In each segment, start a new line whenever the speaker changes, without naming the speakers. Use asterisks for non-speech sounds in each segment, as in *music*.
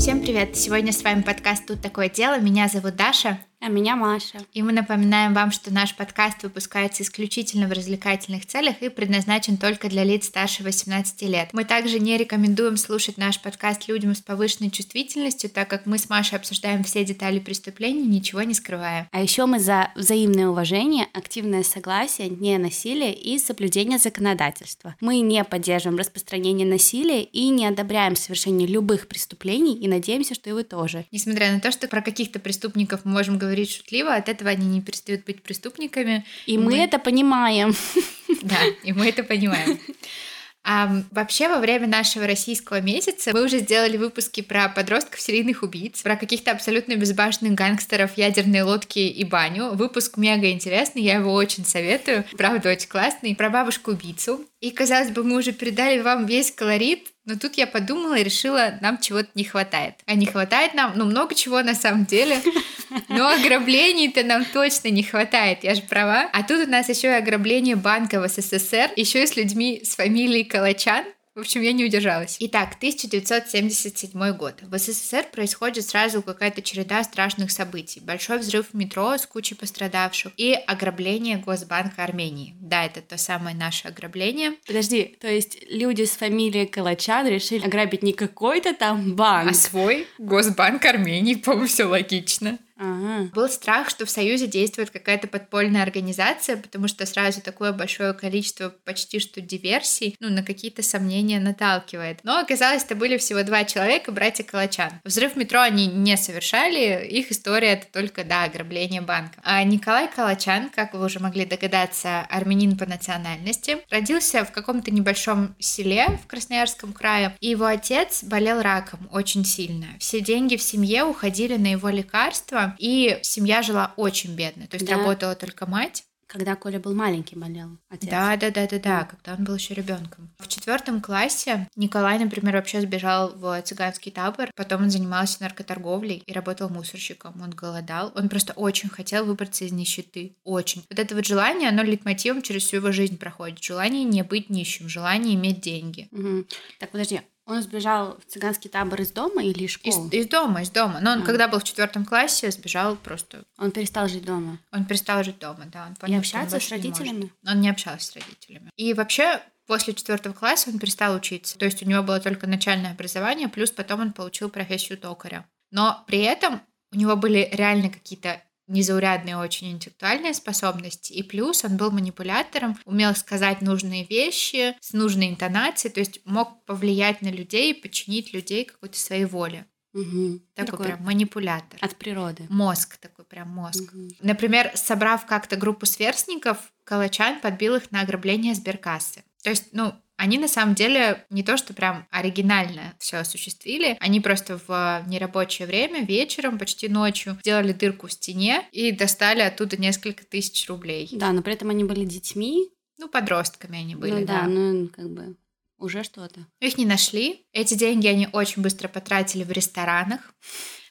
Всем привет! Сегодня с вами подкаст «Тут такое дело». Меня зовут Даша.
А меня Маша.
И мы напоминаем вам, что наш подкаст выпускается исключительно в развлекательных целях и предназначен только для лиц старше 18 лет. Мы также не рекомендуем слушать наш подкаст людям с повышенной чувствительностью, так как мы с Машей обсуждаем все детали преступлений, ничего не скрывая.
А еще мы за взаимное уважение, активное согласие, не насилие и соблюдение законодательства. Мы не поддерживаем распространение насилия и не одобряем совершение любых преступлений и надеемся, что и вы тоже.
Несмотря на то, что про каких-то преступников мы можем говорить говорить шутливо, от этого они не перестают быть преступниками.
И мы, мы это понимаем.
Да, и мы это понимаем. А вообще, во время нашего российского месяца мы уже сделали выпуски про подростков серийных убийц, про каких-то абсолютно безбашенных гангстеров, ядерные лодки и баню. Выпуск мега интересный, я его очень советую. Правда, очень классный. Про бабушку-убийцу. И, казалось бы, мы уже передали вам весь колорит, но тут я подумала и решила, нам чего-то не хватает. А не хватает нам, ну, много чего на самом деле. *laughs* Но ограблений-то нам точно не хватает, я же права. А тут у нас еще и ограбление банка в СССР, еще и с людьми с фамилией Калачан. В общем, я не удержалась. Итак, 1977 год. В СССР происходит сразу какая-то череда страшных событий. Большой взрыв в метро с кучей пострадавших и ограбление Госбанка Армении. Да, это то самое наше ограбление.
Подожди, то есть люди с фамилией Калачан решили ограбить не какой-то там банк,
а свой Госбанк Армении, по-моему, все логично.
Ага.
Был страх, что в Союзе действует какая-то подпольная организация, потому что сразу такое большое количество почти что диверсий, ну, на какие-то сомнения наталкивает. Но оказалось, это были всего два человека, братья Калачан. Взрыв метро они не совершали, их история это только, да, ограбление банка. А Николай Калачан, как вы уже могли догадаться, армянин по национальности, родился в каком-то небольшом селе в Красноярском крае, и его отец болел раком очень сильно. Все деньги в семье уходили на его лекарства, и семья жила очень бедно. То есть да. работала только мать.
Когда Коля был маленький, болел отец.
Да, да, да, да, да, когда он был еще ребенком. В четвертом классе Николай, например, вообще сбежал в цыганский табор. Потом он занимался наркоторговлей и работал мусорщиком. Он голодал. Он просто очень хотел выбраться из нищеты. Очень. Вот это вот желание, оно литмотивом через всю его жизнь проходит. Желание не быть нищим, желание иметь деньги.
Угу. Так, подожди, он сбежал в цыганский табор из дома или из школы?
Из, из дома, из дома. Но он, а. когда был в четвертом классе, сбежал просто.
Он перестал жить дома.
Он перестал жить дома, да. Он
понял, И общаться с родителями?
Не он не общался с родителями. И вообще после четвертого класса он перестал учиться. То есть у него было только начальное образование, плюс потом он получил профессию токаря. Но при этом у него были реально какие-то незаурядные очень интеллектуальные способности, и плюс он был манипулятором, умел сказать нужные вещи с нужной интонацией, то есть мог повлиять на людей, подчинить людей какой-то своей воле.
Угу.
Такой, такой прям манипулятор.
От природы.
Мозг такой прям мозг. Угу. Например, собрав как-то группу сверстников, Калачан подбил их на ограбление сберкассы. То есть, ну, они на самом деле не то, что прям оригинально все осуществили, они просто в нерабочее время, вечером, почти ночью, сделали дырку в стене и достали оттуда несколько тысяч рублей.
Да, но при этом они были детьми.
Ну, подростками они были,
ну,
да.
да. ну, как бы уже что-то.
Их не нашли. Эти деньги они очень быстро потратили в ресторанах.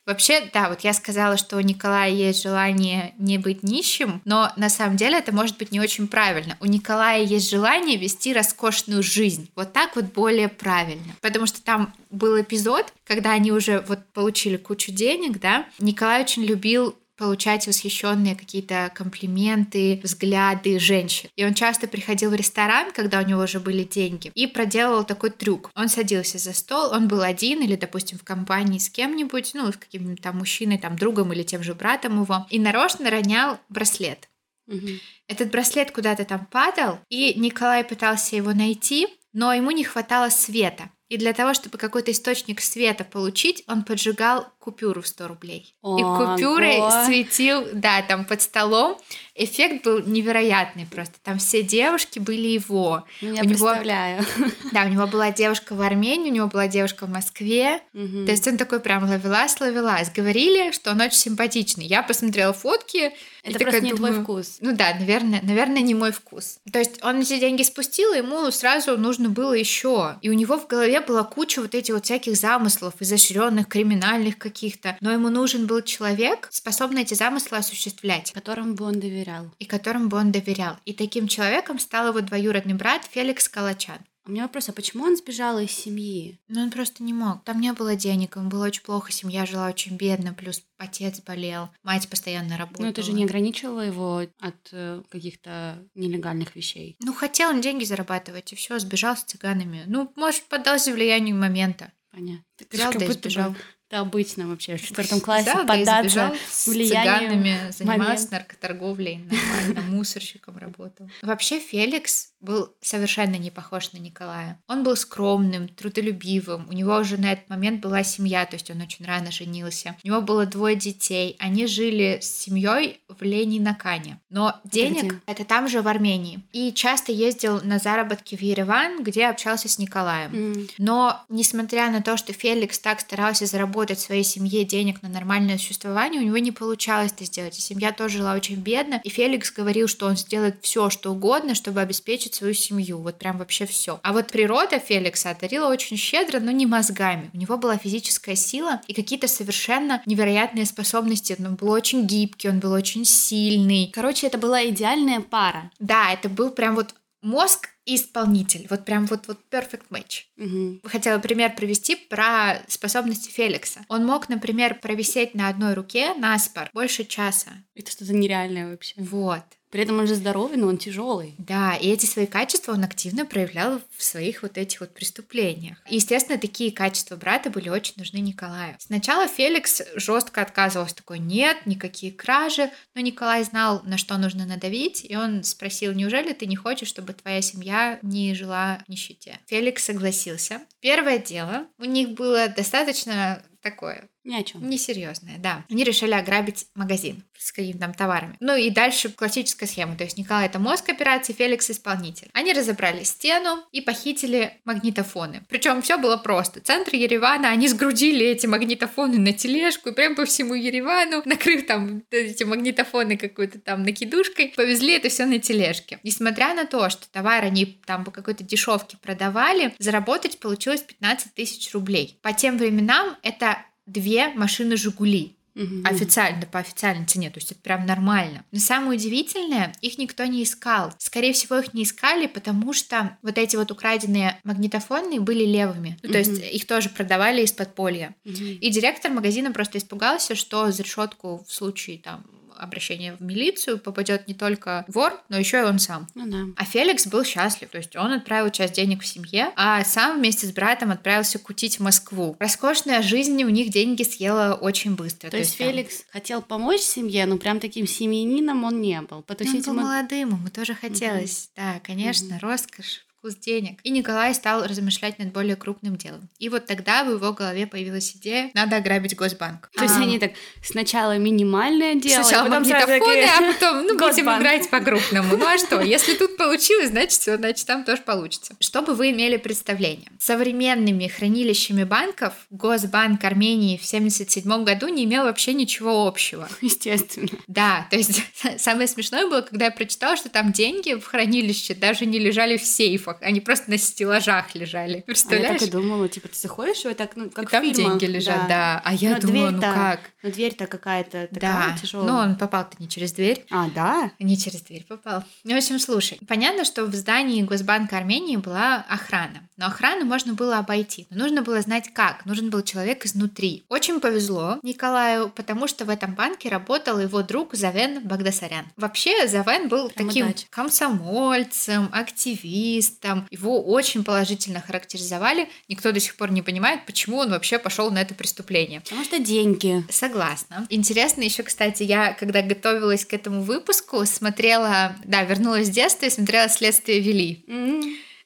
Вообще, да, вот я сказала, что у Николая есть желание не быть нищим, но на самом деле это может быть не очень правильно. У Николая есть желание вести роскошную жизнь. Вот так вот более правильно. Потому что там был эпизод, когда они уже вот получили кучу денег, да, Николай очень любил получать восхищенные какие-то комплименты, взгляды женщин. И он часто приходил в ресторан, когда у него уже были деньги, и проделывал такой трюк. Он садился за стол, он был один или, допустим, в компании с кем-нибудь, ну, с каким-нибудь там мужчиной, там, другом или тем же братом его, и нарочно ронял браслет.
Угу.
Этот браслет куда-то там падал, и Николай пытался его найти, но ему не хватало света. И для того, чтобы какой-то источник света получить, он поджигал купюру в 100 рублей.
О,
и купюрой
го.
светил, да, там под столом. Эффект был невероятный просто. Там все девушки были его.
Ну, я у представляю.
Него, *laughs* да, у него была девушка в Армении, у него была девушка в Москве.
Угу.
То есть он такой прям ловилась, ловилась. Говорили, что он очень симпатичный. Я посмотрела фотки.
Это просто не думаю, твой вкус.
Ну да, наверное, наверное, не мой вкус. То есть он эти деньги спустил, и ему сразу нужно было еще. И у него в голове была куча вот этих вот всяких замыслов, изощренных, криминальных каких-то. Но ему нужен был человек, способный эти замыслы осуществлять.
Которому бы он доверял.
И которому бы он доверял. И таким человеком стал его двоюродный брат Феликс Калачан.
У меня вопрос, а почему он сбежал из семьи?
Ну, он просто не мог. Там не было денег, ему было очень плохо, семья жила очень бедно, плюс отец болел, мать постоянно работала.
Ну, это же не ограничивало его от э, каких-то нелегальных вещей.
Ну, хотел он деньги зарабатывать, и все, сбежал с цыганами. Ну, может, поддался влиянию момента.
Понятно.
Взял,
как
да и
будто бы
сбежал.
Это обычно вообще в четвертом классе
да
поддаться влиянию
цыганами, занимался наркоторговлей, нормально, мусорщиком работал. Вообще Феликс был совершенно не похож на Николая. Он был скромным, трудолюбивым, у него уже на этот момент была семья, то есть он очень рано женился. У него было двое детей, они жили с семьей в Ленинакане. Но денег
где?
это там же в Армении. И часто ездил на заработки в Ереван, где общался с Николаем.
М,
Но, несмотря на то, что Феликс так старался заработать своей семье денег на нормальное существование, у него не получалось это сделать. И семья тоже жила очень бедно. И Феликс говорил, что он сделает все, что угодно, чтобы обеспечить свою семью. Вот прям вообще все. А вот природа Феликса одарила очень щедро, но не мозгами. У него была физическая сила и какие-то совершенно невероятные способности. Он был очень гибкий, он был очень сильный.
Короче, это была идеальная пара.
Да, это был прям вот мозг и исполнитель. Вот прям вот, вот perfect match.
Мгм.
Хотела пример привести про способности Феликса. Он мог, например, провисеть на одной руке наспор больше часа.
Это что-то нереальное вообще.
Вот.
При этом он же здоровый, но он тяжелый.
Да, и эти свои качества он активно проявлял в своих вот этих вот преступлениях. И, естественно, такие качества брата были очень нужны Николаю. Сначала Феликс жестко отказывался, такой, нет, никакие кражи, но Николай знал, на что нужно надавить, и он спросил, неужели ты не хочешь, чтобы твоя семья не жила в нищете? Феликс согласился. Первое дело у них было достаточно такое
Ни о чем.
Несерьезное, да. Они решили ограбить магазин с какими-то там товарами. Ну и дальше классическая схема. То есть Николай это мозг операции, Феликс исполнитель. Они разобрали стену и похитили магнитофоны. Причем все было просто. Центр Еревана, они сгрудили эти магнитофоны на тележку и прям по всему Еревану, *laughs* накрыв там эти магнитофоны какой-то там накидушкой, повезли это все на тележке. Несмотря на то, что товар они там по какой-то дешевке продавали, заработать получилось 15 тысяч рублей. По тем временам это две машины «Жигули».
Мгм.
Официально, по официальной цене, то есть это прям нормально. Но самое удивительное, их никто не искал. Скорее всего, их не искали, потому что вот эти вот украденные магнитофоны были левыми. Ну, то
Мгм.
есть их тоже продавали из подполья.
Мгм.
И директор магазина просто испугался, что за решетку в случае там обращения в милицию попадет не только вор, но еще и он сам.
Ну да.
А Феликс был счастлив, то есть он отправил часть денег в семье, а сам вместе с братом отправился кутить в Москву. Роскошная жизнь у них деньги съела очень быстро.
То, есть
там-
Феликс хотел помочь семье, но прям таким семьянином он не был. Потусить
Он был
ему...
молодым, ему тоже хотелось. Да, конечно, роскошь, вкус денег. И Николай стал размышлять над более крупным делом. И вот тогда в его голове появилась идея, надо ограбить Госбанк.
То есть
А,
они так сначала минимальное дело,
Сначала
потом
магнитофоны, а потом, ну, будем играть по-крупному. Ну а что, если тут получилось, значит, все, значит, там тоже получится. Чтобы вы имели представление. Современными хранилищами банков Госбанк Армении в 1977 году не имел вообще ничего общего. *laughs*
Естественно.
Да, то есть *laughs* самое смешное было, когда я прочитала, что там деньги в хранилище даже не лежали в сейфах, они просто на стеллажах лежали.
А я
Представляешь?
так и думала, типа, ты заходишь, и вот так, ну,
И
как
там
в фильмах,
деньги лежат, да. А я
Но
думала, ну как?
Но дверь-то какая-то
Да,
такая тяжелая.
но он попал-то не через дверь.
А, да?
Не через дверь попал. Ну, в общем, слушай, понятно, что в здании Госбанка Армении была охрана. Но охрану можно было обойти. Но нужно было знать как. Нужен был человек изнутри. Очень повезло Николаю, потому что в этом банке работал его друг Завен Багдасарян. Вообще, Завен был
Прям
таким
удача.
комсомольцем, активистом. Его очень положительно характеризовали. Никто до сих пор не понимает, почему он вообще пошел на это преступление.
Потому что деньги.
Согласна. Интересно еще, кстати, я, когда готовилась к этому выпуску, смотрела, да, вернулась в детство и смотрела «Следствие вели».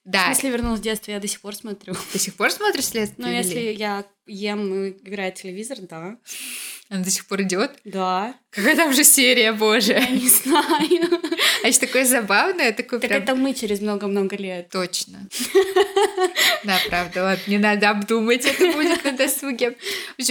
М. В
Да,
смысле, вернулась в детство, я до сих пор смотрю.
до сих пор смотришь «Следствие вели»?
если я ем и играет телевизор, да.
Она до сих пор идет?
Да.
Какая там же серия,
Я
боже.
не знаю.
А еще такое забавное, такое
Так
прям...
это мы через много-много лет.
Точно. Да, правда, ладно, не надо обдумать, это будет на досуге.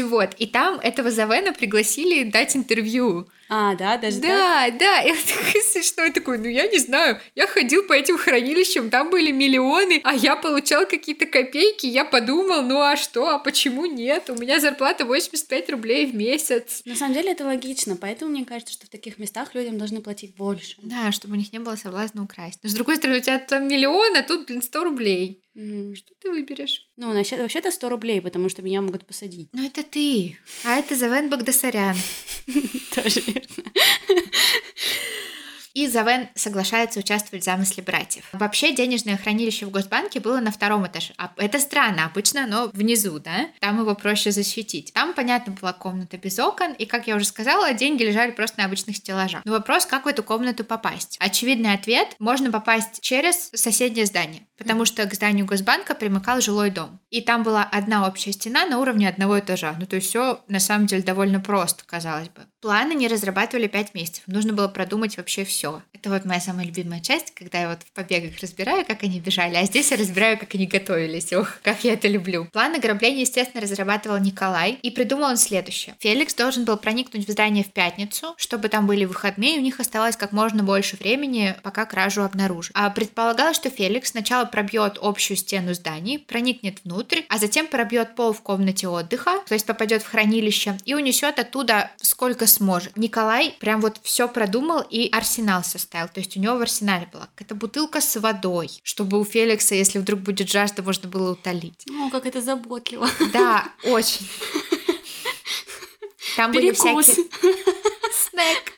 Вот. И там этого Завена пригласили дать интервью.
А, да, даже так?
Да, да, и он такой смешной такой, ну я не знаю, я ходил по этим хранилищам, там были миллионы, а я получал какие-то копейки, я подумал, ну а что, а почему нет? У меня зарплата 85 рублей в месяц.
На самом деле это логично, поэтому мне кажется, что в таких местах людям должны платить больше.
Да, чтобы у них не было соблазна украсть. Но с другой стороны, у тебя там миллион, а тут, блин, 100 рублей.
Мгм.
Что ты выберешь?
Ну, вообще-то 100 рублей, потому что меня могут посадить.
Ну, это ты. А это Завен Багдасарян. *laughs*
Тоже верно.
И Завен соглашается участвовать в замысле братьев. Вообще, денежное хранилище в Госбанке было на втором этаже. А это странно, обычно оно внизу, да? Там его проще защитить. Там, понятно, была комната без окон, и, как я уже сказала, деньги лежали просто на обычных стеллажах. Но вопрос, как в эту комнату попасть? Очевидный ответ – можно попасть через соседнее здание, потому что к зданию Госбанка примыкал жилой дом. И там была одна общая стена на уровне одного этажа. Ну, то есть все на самом деле довольно просто, казалось бы. Планы не разрабатывали пять месяцев. Нужно было продумать вообще все. Это вот моя самая любимая часть, когда я вот в побегах разбираю, как они бежали, а здесь я разбираю, как они готовились. Ох, как я это люблю. План ограбления, естественно, разрабатывал Николай, и придумал он следующее. Феликс должен был проникнуть в здание в пятницу, чтобы там были выходные, и у них оставалось как можно больше времени, пока кражу обнаружат. А предполагалось, что Феликс сначала пробьет общую стену зданий, проникнет внутрь, а затем пробьет пол в комнате отдыха, то есть попадет в хранилище и унесет оттуда сколько сможет. Николай прям вот все продумал и арсенал составил. То есть у него в арсенале была какая-то бутылка с водой, чтобы у Феликса, если вдруг будет жажда, можно было утолить.
О, как это заботливо.
Да, очень. *laughs* Там были
Перекус.
всякие... *laughs* Снэк.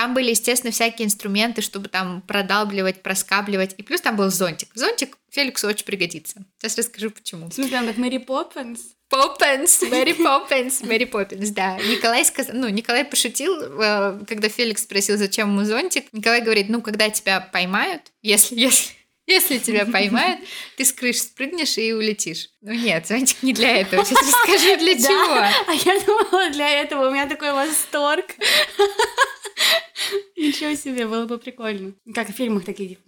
Там были, естественно, всякие инструменты, чтобы там продалбливать, проскабливать. И плюс там был зонтик. Зонтик Феликсу очень пригодится. Сейчас расскажу, почему.
В смысле, он как Мэри Поппинс?
Поппинс, *laughs* Мэри Поппинс, Мэри Поппинс, да. Николай сказал, ну, Николай пошутил, э, когда Феликс спросил, зачем ему зонтик. Николай говорит, ну, когда тебя поймают, если, если, если тебя поймают, ты с крыши спрыгнешь и улетишь. Ну нет, зонтик не для этого. Сейчас расскажу, для *laughs* чего.
А я думала, для этого у меня такой восторг. *laughs* Ничего себе, было бы прикольно. Как в фильмах такие,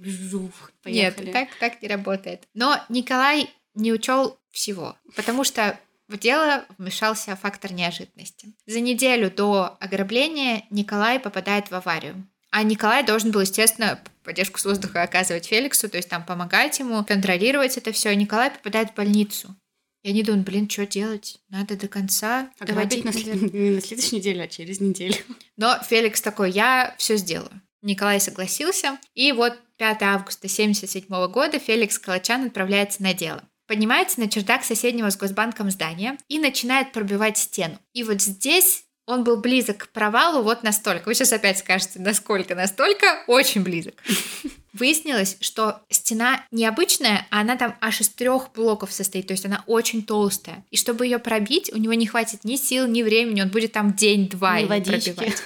поехали.
Нет, так, так не работает. Но Николай не учел всего, потому что в дело вмешался фактор неожиданности. За неделю до ограбления Николай попадает в аварию. А Николай должен был, естественно, поддержку с воздуха оказывать Феликсу, то есть там помогать ему, контролировать это все. Николай попадает в больницу. И они думают, блин, что делать? Надо до конца
Ограбить
доводить.
на,
наверное».
след- *laughs* не на следующей неделе, а через неделю.
Но Феликс такой, я все сделаю. Николай согласился. И вот 5 августа 1977 года Феликс Калачан отправляется на дело. Поднимается на чердак соседнего с Госбанком здания и начинает пробивать стену. И вот здесь он был близок к провалу вот настолько. Вы сейчас опять скажете, насколько, настолько, очень близок. *laughs* Выяснилось, что стена необычная, а она там аж из трех блоков состоит, то есть она очень толстая. И чтобы ее пробить, у него не хватит ни сил, ни времени, он будет там день-два
водички.
пробивать.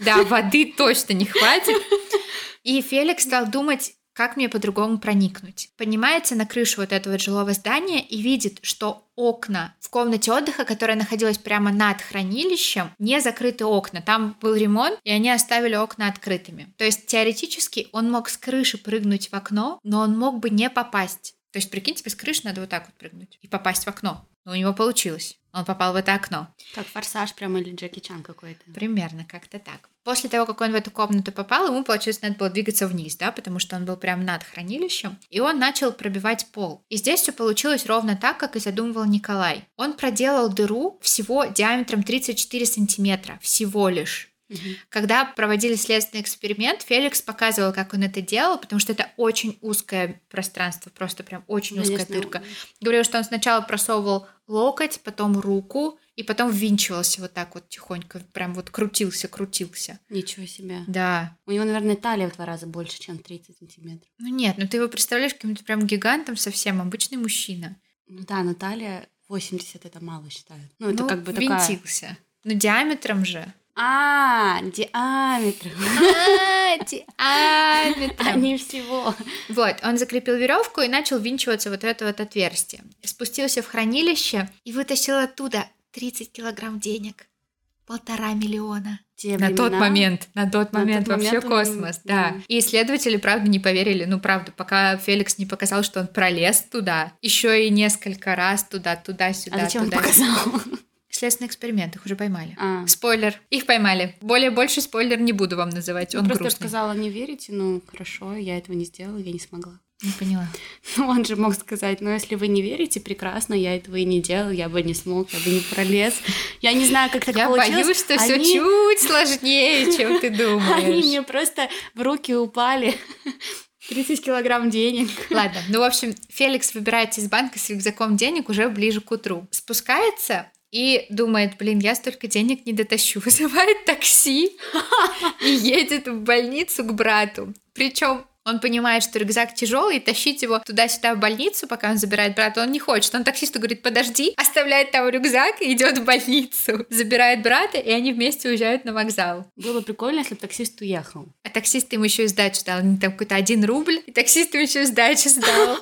Да, воды точно не хватит. *laughs* И Феликс стал думать, как мне по-другому проникнуть. Поднимается на крышу вот этого жилого здания и видит, что окна в комнате отдыха, которая находилась прямо над хранилищем, не закрыты окна. Там был ремонт, и они оставили окна открытыми. То есть теоретически он мог с крыши прыгнуть в окно, но он мог бы не попасть. То есть, прикиньте, с крыши надо вот так вот прыгнуть и попасть в окно. Но у него получилось. Он попал в это окно.
Как форсаж прямо или Джеки Чан какой-то.
Примерно как-то так. После того, как он в эту комнату попал, ему, получается, надо было двигаться вниз, да, потому что он был прямо над хранилищем, и он начал пробивать пол. И здесь все получилось ровно так, как и задумывал Николай. Он проделал дыру всего диаметром 34 сантиметра, всего лишь. Когда проводили следственный эксперимент, Феликс показывал, как он это делал, потому что это очень узкое пространство, просто прям очень узкая
Конечно.
дырка. Говорил, что он сначала просовывал локоть, потом руку, и потом ввинчивался вот так вот тихонько, прям вот крутился, крутился.
Ничего себе.
Да.
У него, наверное, талия в два раза больше, чем 30 сантиметров.
Ну нет, ну ты его представляешь каким-то прям гигантом совсем, обычный мужчина.
Ну да, но талия 80 это мало считают. Ну, это как бы такая...
винтился. Ну диаметром же.
А, диаметр. *laughs*
А, диаметром.
А не всего.
Вот, он закрепил веревку и начал винчиваться вот в это вот отверстие. Спустился в хранилище и вытащил оттуда 30 килограмм денег. Полтора миллиона.
Те
На тот момент, на тот
На
момент
тот
вообще
момент он-
космос, да.
да.
И исследователи, правда, не поверили, ну, правда, пока Феликс не показал, что он пролез туда, еще и несколько раз туда, туда, сюда,
А зачем он
туда.
показал?
Следственный эксперимент, их уже поймали.
А.
Спойлер, их поймали. Более больше спойлер не буду вам называть, он
Просто
грустный.
сказала, не верите, ну хорошо, я этого не сделала, я не смогла.
Не поняла. *laughs*
Ну, он же мог сказать, ну, если вы не верите, прекрасно, я этого и не делал, я бы не смог, я бы не пролез. Я не знаю, как так
я
получилось.
Я боюсь, что Они... все чуть *laughs* сложнее, чем ты думаешь.
Они мне просто в руки упали. 30 килограмм денег.
Ладно, ну, в общем, Феликс выбирается из банка с рюкзаком денег уже ближе к утру. Спускается и думает, блин, я столько денег не дотащу. *laughs* Вызывает такси *laughs* и едет в больницу к брату. Причем он понимает, что рюкзак тяжелый, и тащить его туда-сюда в больницу, пока он забирает брата, он не хочет. Он таксисту говорит, подожди, оставляет там рюкзак и идет в больницу. *laughs* Забирает брата, и они вместе уезжают на вокзал.
Было прикольно, если бы таксист уехал.
А таксист им еще и сдачу дал. Там какой-то один рубль, и таксист им еще и сдачу сдал.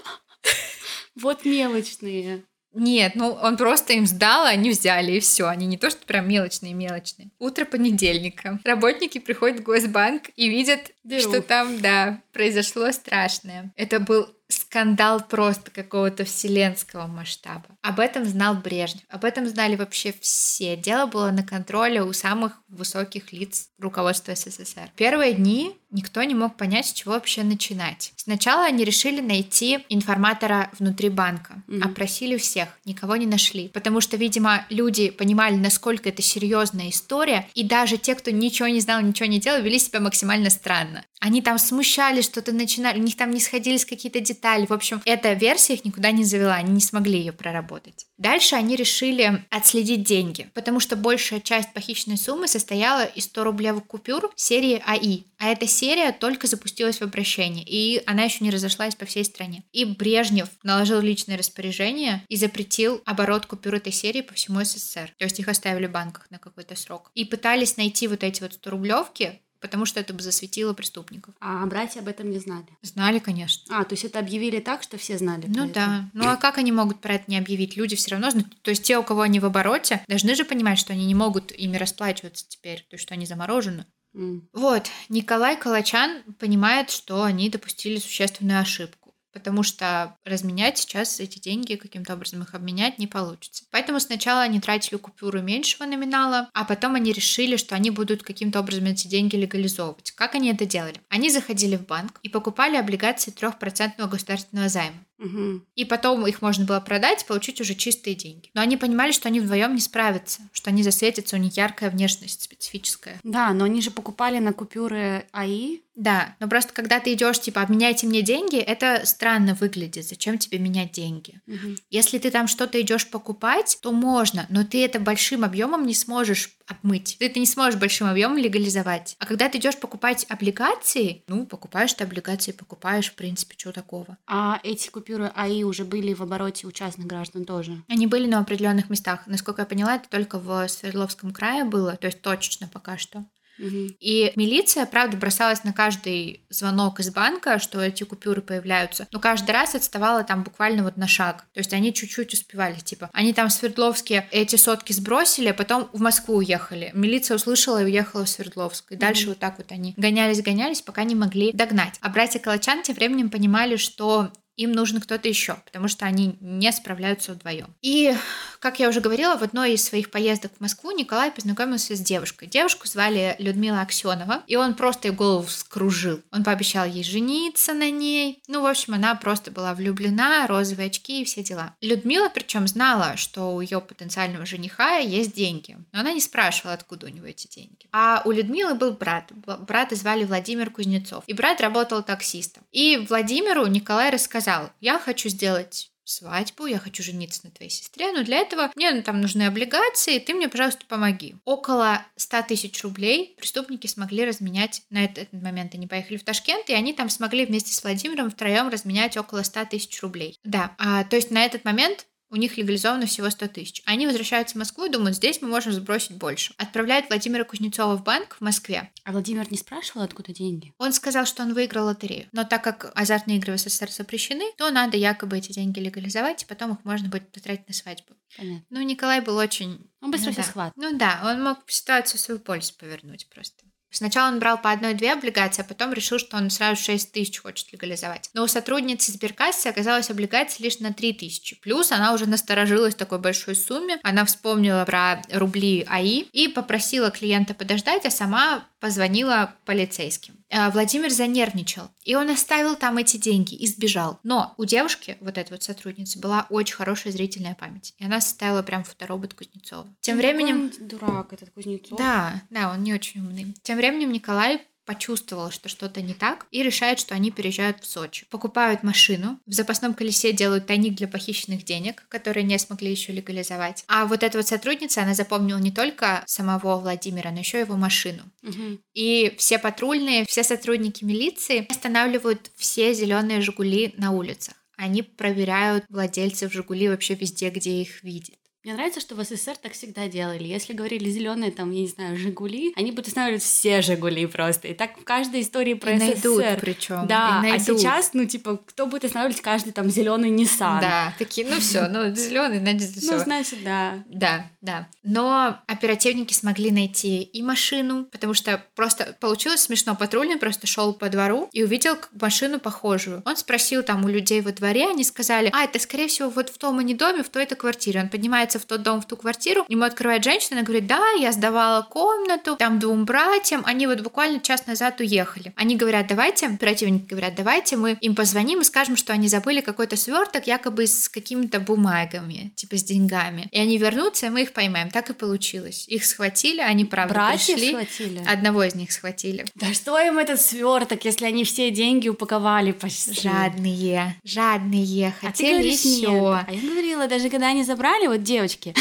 Вот мелочные.
Нет, ну он просто им сдал, а они взяли, и все. Они не то, что прям мелочные-мелочные. Утро понедельника. Работники приходят в Госбанк и видят, Беру. что там, да, произошло страшное. Это был скандал просто какого-то вселенского масштаба. Об этом знал Брежнев, об этом знали вообще все. Дело было на контроле у самых высоких лиц руководства СССР. Первые дни никто не мог понять, с чего вообще начинать. Сначала они решили найти информатора внутри банка, mm-hmm. опросили всех, никого не нашли, потому что, видимо, люди понимали, насколько это серьезная история, и даже те, кто ничего не знал, ничего не делал, вели себя максимально странно. Они там смущали, что-то начинали, у них там не сходились какие-то детали. В общем, эта версия их никуда не завела, они не смогли ее проработать. Дальше они решили отследить деньги, потому что большая часть похищенной суммы состояла из 100 рублевых купюр серии АИ. А эта серия только запустилась в обращение, и она еще не разошлась по всей стране. И Брежнев наложил личное распоряжение и запретил оборот купюр этой серии по всему СССР. То есть их оставили в банках на какой-то срок. И пытались найти вот эти вот 100 рублевки, потому что это бы засветило преступников.
А братья об этом не знали?
Знали, конечно.
А, то есть это объявили так, что все знали?
Ну да. Это? Ну а как они могут про это не объявить? Люди все равно знают. То есть те, у кого они в обороте, должны же понимать, что они не могут ими расплачиваться теперь, то есть что они заморожены. Mm. Вот, Николай Калачан понимает, что они допустили существенную ошибку потому что разменять сейчас эти деньги, каким-то образом их обменять не получится. Поэтому сначала они тратили купюры меньшего номинала, а потом они решили, что они будут каким-то образом эти деньги легализовывать. Как они это делали? Они заходили в банк и покупали облигации 3% государственного займа.
Угу.
И потом их можно было продать, получить уже чистые деньги. Но они понимали, что они вдвоем не справятся, что они засветятся, у них яркая внешность специфическая.
Да, но они же покупали на купюры АИ.
Да, но просто когда ты идешь, типа, обменяйте мне деньги, это странно выглядит. Зачем тебе менять деньги?
Угу.
Если ты там что-то идешь покупать, то можно, но ты это большим объемом не сможешь обмыть. Ты это не сможешь большим объемом легализовать. А когда ты идешь покупать облигации, ну, покупаешь ты облигации, покупаешь, в принципе, что такого.
А эти купюры купюры АИ уже были в обороте у частных граждан тоже?
Они были на определенных местах. Насколько я поняла, это только в Свердловском крае было, то есть точечно пока что. И милиция, правда, бросалась на каждый звонок из банка, что эти купюры появляются. Но каждый раз отставала там буквально вот на шаг. То есть они чуть-чуть успевали, типа. Они там в Свердловске эти сотки сбросили, а потом в Москву уехали. Милиция услышала и уехала в Свердловск. И дальше mm-hmm. вот так вот они гонялись-гонялись, пока не могли догнать. А братья Калачан тем временем понимали, что им нужен кто-то еще, потому что они не справляются вдвоем. И, как я уже говорила, в одной из своих поездок в Москву Николай познакомился с девушкой. Девушку звали Людмила Аксенова, и он просто ей голову вскружил. Он пообещал ей жениться на ней. Ну, в общем, она просто была влюблена, розовые очки и все дела. Людмила, причем, знала, что у ее потенциального жениха есть деньги, но она не спрашивала, откуда у него эти деньги. А у Людмилы был брат. Брата звали Владимир Кузнецов, и брат работал таксистом. И Владимиру Николай рассказал, сказал, я хочу сделать свадьбу, я хочу жениться на твоей сестре, но для этого мне ну, там нужны облигации, ты мне, пожалуйста, помоги. Около 100 тысяч рублей преступники смогли разменять на этот, момент. Они поехали в Ташкент, и они там смогли вместе с Владимиром втроем разменять около 100 тысяч рублей. Да, а, то есть на этот момент у них легализовано всего 100 тысяч. Они возвращаются в Москву и думают, здесь мы можем сбросить больше. Отправляют Владимира Кузнецова в банк в Москве.
А Владимир не спрашивал, откуда деньги?
Он сказал, что он выиграл лотерею. Но так как азартные игры в СССР запрещены, то надо якобы эти деньги легализовать, и потом их можно будет потратить на свадьбу.
Понятно.
Ну, Николай был очень...
Он быстро
ну,
все
да.
схват.
Ну да, он мог ситуацию в свою пользу повернуть просто. Сначала он брал по одной-две облигации, а потом решил, что он сразу 6 тысяч хочет легализовать. Но у сотрудницы сберкассы оказалось облигаций лишь на 3 тысячи. Плюс она уже насторожилась в такой большой сумме. Она вспомнила про рубли АИ и попросила клиента подождать, а сама позвонила полицейским. А, Владимир занервничал, и он оставил там эти деньги и сбежал. Но у девушки, вот этой вот сотрудницы, была очень хорошая зрительная память, и она составила прям фоторобот Кузнецова. Тем
Ну,
временем...
дурак этот Кузнецов.
Да, да, он не очень умный. Тем временем Николай почувствовал, что что-то не так, и решает, что они переезжают в Сочи. Покупают машину, в запасном колесе делают тайник для похищенных денег, которые не смогли еще легализовать. А вот эта вот сотрудница, она запомнила не только самого Владимира, но еще его машину.
Мгм.
И все патрульные, все сотрудники милиции останавливают все зеленые Жигули на улицах. Они проверяют владельцев Жигули вообще везде, где их видят.
Мне нравится, что в СССР так всегда делали. Если говорили зеленые, там, я не знаю, Жигули, они будут останавливать все Жигули просто. И так в каждой истории про
И найдут
СССР.
причем.
Да,
и
а
найдут.
сейчас, ну, типа, кто будет останавливать каждый там зеленый Nissan?
Да, такие, ну все, ну *laughs* зеленый, значит,
Ну,
все.
значит, да.
Да, да. Но оперативники смогли найти и машину, потому что просто получилось смешно. Патрульный просто шел по двору и увидел машину похожую. Он спросил там у людей во дворе, они сказали, а, это, скорее всего, вот в том они доме, в той-то квартире. Он поднимается в тот дом, в ту квартиру, ему открывает женщина, она говорит, да, я сдавала комнату, там двум братьям, они вот буквально час назад уехали. Они говорят, давайте, оперативники говорят, давайте мы им позвоним и скажем, что они забыли какой-то сверток якобы с какими-то бумагами, типа с деньгами. И они вернутся, и мы их поймаем. Так и получилось. Их схватили, они правда
Братьев
пришли.
схватили?
Одного из них схватили.
Да что им этот сверток, если они все деньги упаковали почти?
Жадные, жадные,
А ты
хотели
говоришь, нет.
еще.
А я говорила, даже когда они забрали, вот девочки,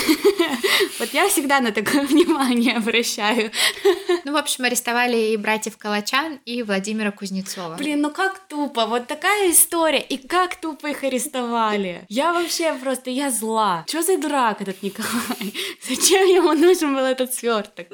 *laughs* вот я всегда на такое *laughs* внимание обращаю. *laughs*
Ну, в общем, арестовали и братьев Калачан, и Владимира Кузнецова.
Блин, ну как тупо, вот такая история, и как тупо их арестовали. Я вообще просто, я зла. Что за дурак этот Николай? *laughs* Зачем ему нужен был этот сверток?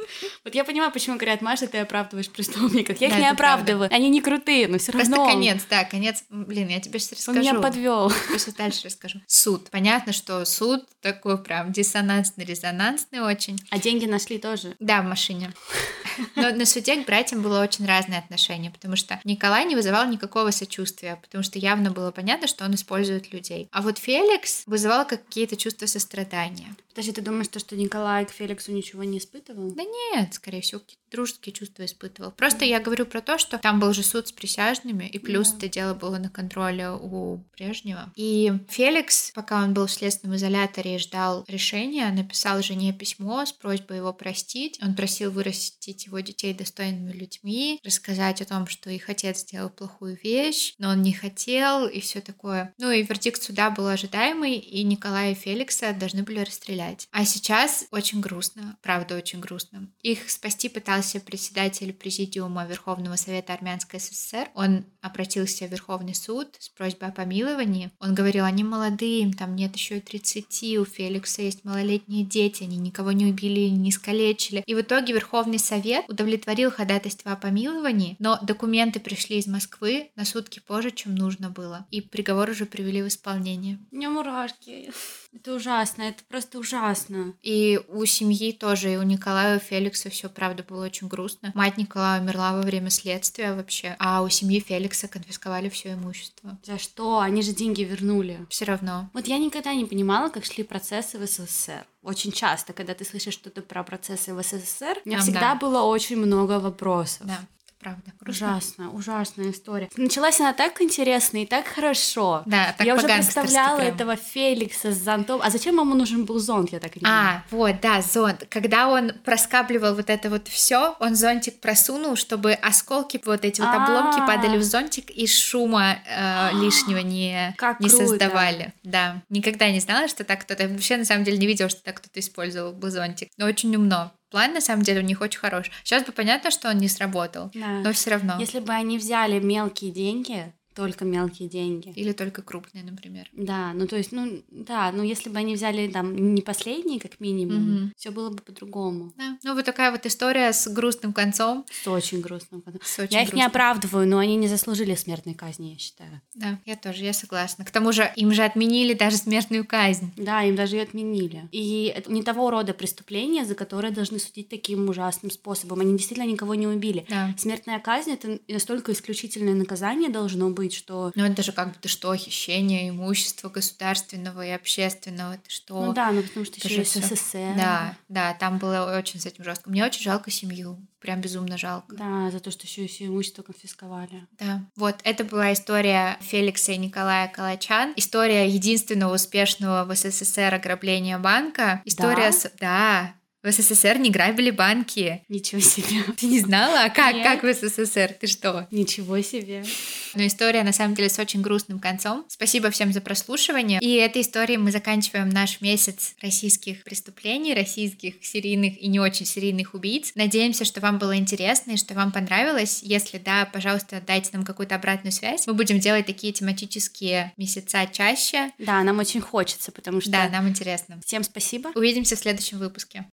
Вот я понимаю, почему говорят, Маша, ты оправдываешь преступников. Я
Да,
их не оправдываю, они не крутые, но все
Просто
равно.
конец, да, конец. Блин, я тебе сейчас
Он
расскажу.
меня подвел.
Просто дальше расскажу. Суд. Понятно, что суд такой прям диссонансный-резонансный очень.
А деньги нашли тоже.
Да, в машине. *laughs* Но на суде к братьям было очень разное отношение, потому что Николай не вызывал никакого сочувствия, потому что явно было понятно, что он использует людей. А вот Феликс вызывал какие-то чувства сострадания.
Подожди, ты думаешь, то, что Николай к Феликсу ничего не испытывал?
Да нет, скорее всего, дружеские чувства испытывал. Просто я говорю про то, что там был же суд с присяжными, и плюс
Да.
это дело было на контроле у прежнего. И Феликс, пока он был в следственном изоляторе и ждал решения, написал жене письмо с просьбой его простить. Он просил вырастить его детей достойными людьми, рассказать о том, что их отец сделал плохую вещь, но он не хотел, и все такое. Ну и вердикт суда был ожидаемый, и Николая и Феликса должны были расстрелять. А сейчас очень грустно, правда очень грустно. Их спасти пытался председатель президиума Верховного Совета Армянской ССР. Он обратился в Верховный суд с просьбой о помиловании. Он говорил, они молодые, им там нет еще и 30, у Феликса есть малолетние дети, они никого не убили, не искалечили. И в итоге Верховный Совет удовлетворил ходатайство о помиловании, но документы пришли из Москвы на сутки позже, чем нужно было. И приговор уже привели в исполнение.
У меня мурашки. Это ужасно, это просто ужасно.
И у семьи тоже, и у Николая, и у Феликса все, правда, было очень грустно. Мать Николая умерла во время следствия вообще, а у семьи Феликса конфисковали все имущество.
За что? Они же деньги вернули.
Все равно.
Вот я никогда не понимала, как шли процессы в СССР. Очень часто, когда ты слышишь что-то про процессы в СССР, у меня
А,
всегда
да.
было очень много вопросов.
Да, правда. Грустно.
Ужасно, ужасная история. Началась она так интересно и так хорошо.
Да, так
я уже представляла
прям.
этого Феликса с зонтом. А зачем ему нужен был зонт, я так и не понимаю.
А, вот, да, зонт. Когда он проскабливал вот это вот все, он зонтик просунул, чтобы осколки, вот эти вот обломки
А.
падали в зонтик и шума э, *gasps* лишнего не,
Как
не
круто.
создавали. Да. Никогда не знала, что так кто-то... Вообще, на самом деле, не видела, что так кто-то использовал бы зонтик. Но очень умно. План, на самом деле, у них очень хорош. Сейчас бы понятно, что он не сработал.
Да.
Но все равно.
Если бы они взяли мелкие деньги, только мелкие деньги.
Или только крупные, например.
Да, ну то есть, ну да, ну если бы они взяли там не последние, как минимум,
Мгм.
все было бы по-другому.
Да. Ну, вот такая вот история с грустным концом.
С очень грустным.
С очень
Я их не оправдываю, но они не заслужили смертной казни, я считаю.
Да, я тоже, я согласна. К тому же им же отменили даже смертную казнь.
Да, им даже ее отменили. И это не того рода преступления, за которые должны судить таким ужасным способом. Они действительно никого не убили.
Да.
Смертная казнь это настолько исключительное наказание должно быть, быть, что...
Ну, это же как бы ты что, хищение имущества государственного и общественного, ты что?
Ну да, ну потому что
Это
еще. СССР.
Да, да, там было очень с этим жестко. Мне очень жалко семью, прям безумно жалко.
Да, за то, что еще и все имущество конфисковали.
Да. Вот, это была история Феликса и Николая Калачан. История единственного успешного в СССР ограбления банка. История...
Да?
с- Да, в СССР не грабили банки.
Ничего себе.
Ты не знала? А как?
Нет.
Как в СССР? Ты что?
Ничего себе.
Но история на самом деле с очень грустным концом. Спасибо всем за прослушивание. И этой историей мы заканчиваем наш месяц российских преступлений, российских серийных и не очень серийных убийц. Надеемся, что вам было интересно и что вам понравилось. Если да, пожалуйста, дайте нам какую-то обратную связь. Мы будем делать такие тематические месяца чаще.
Да, нам очень хочется, потому что...
Да, нам интересно.
Всем спасибо.
Увидимся в следующем выпуске.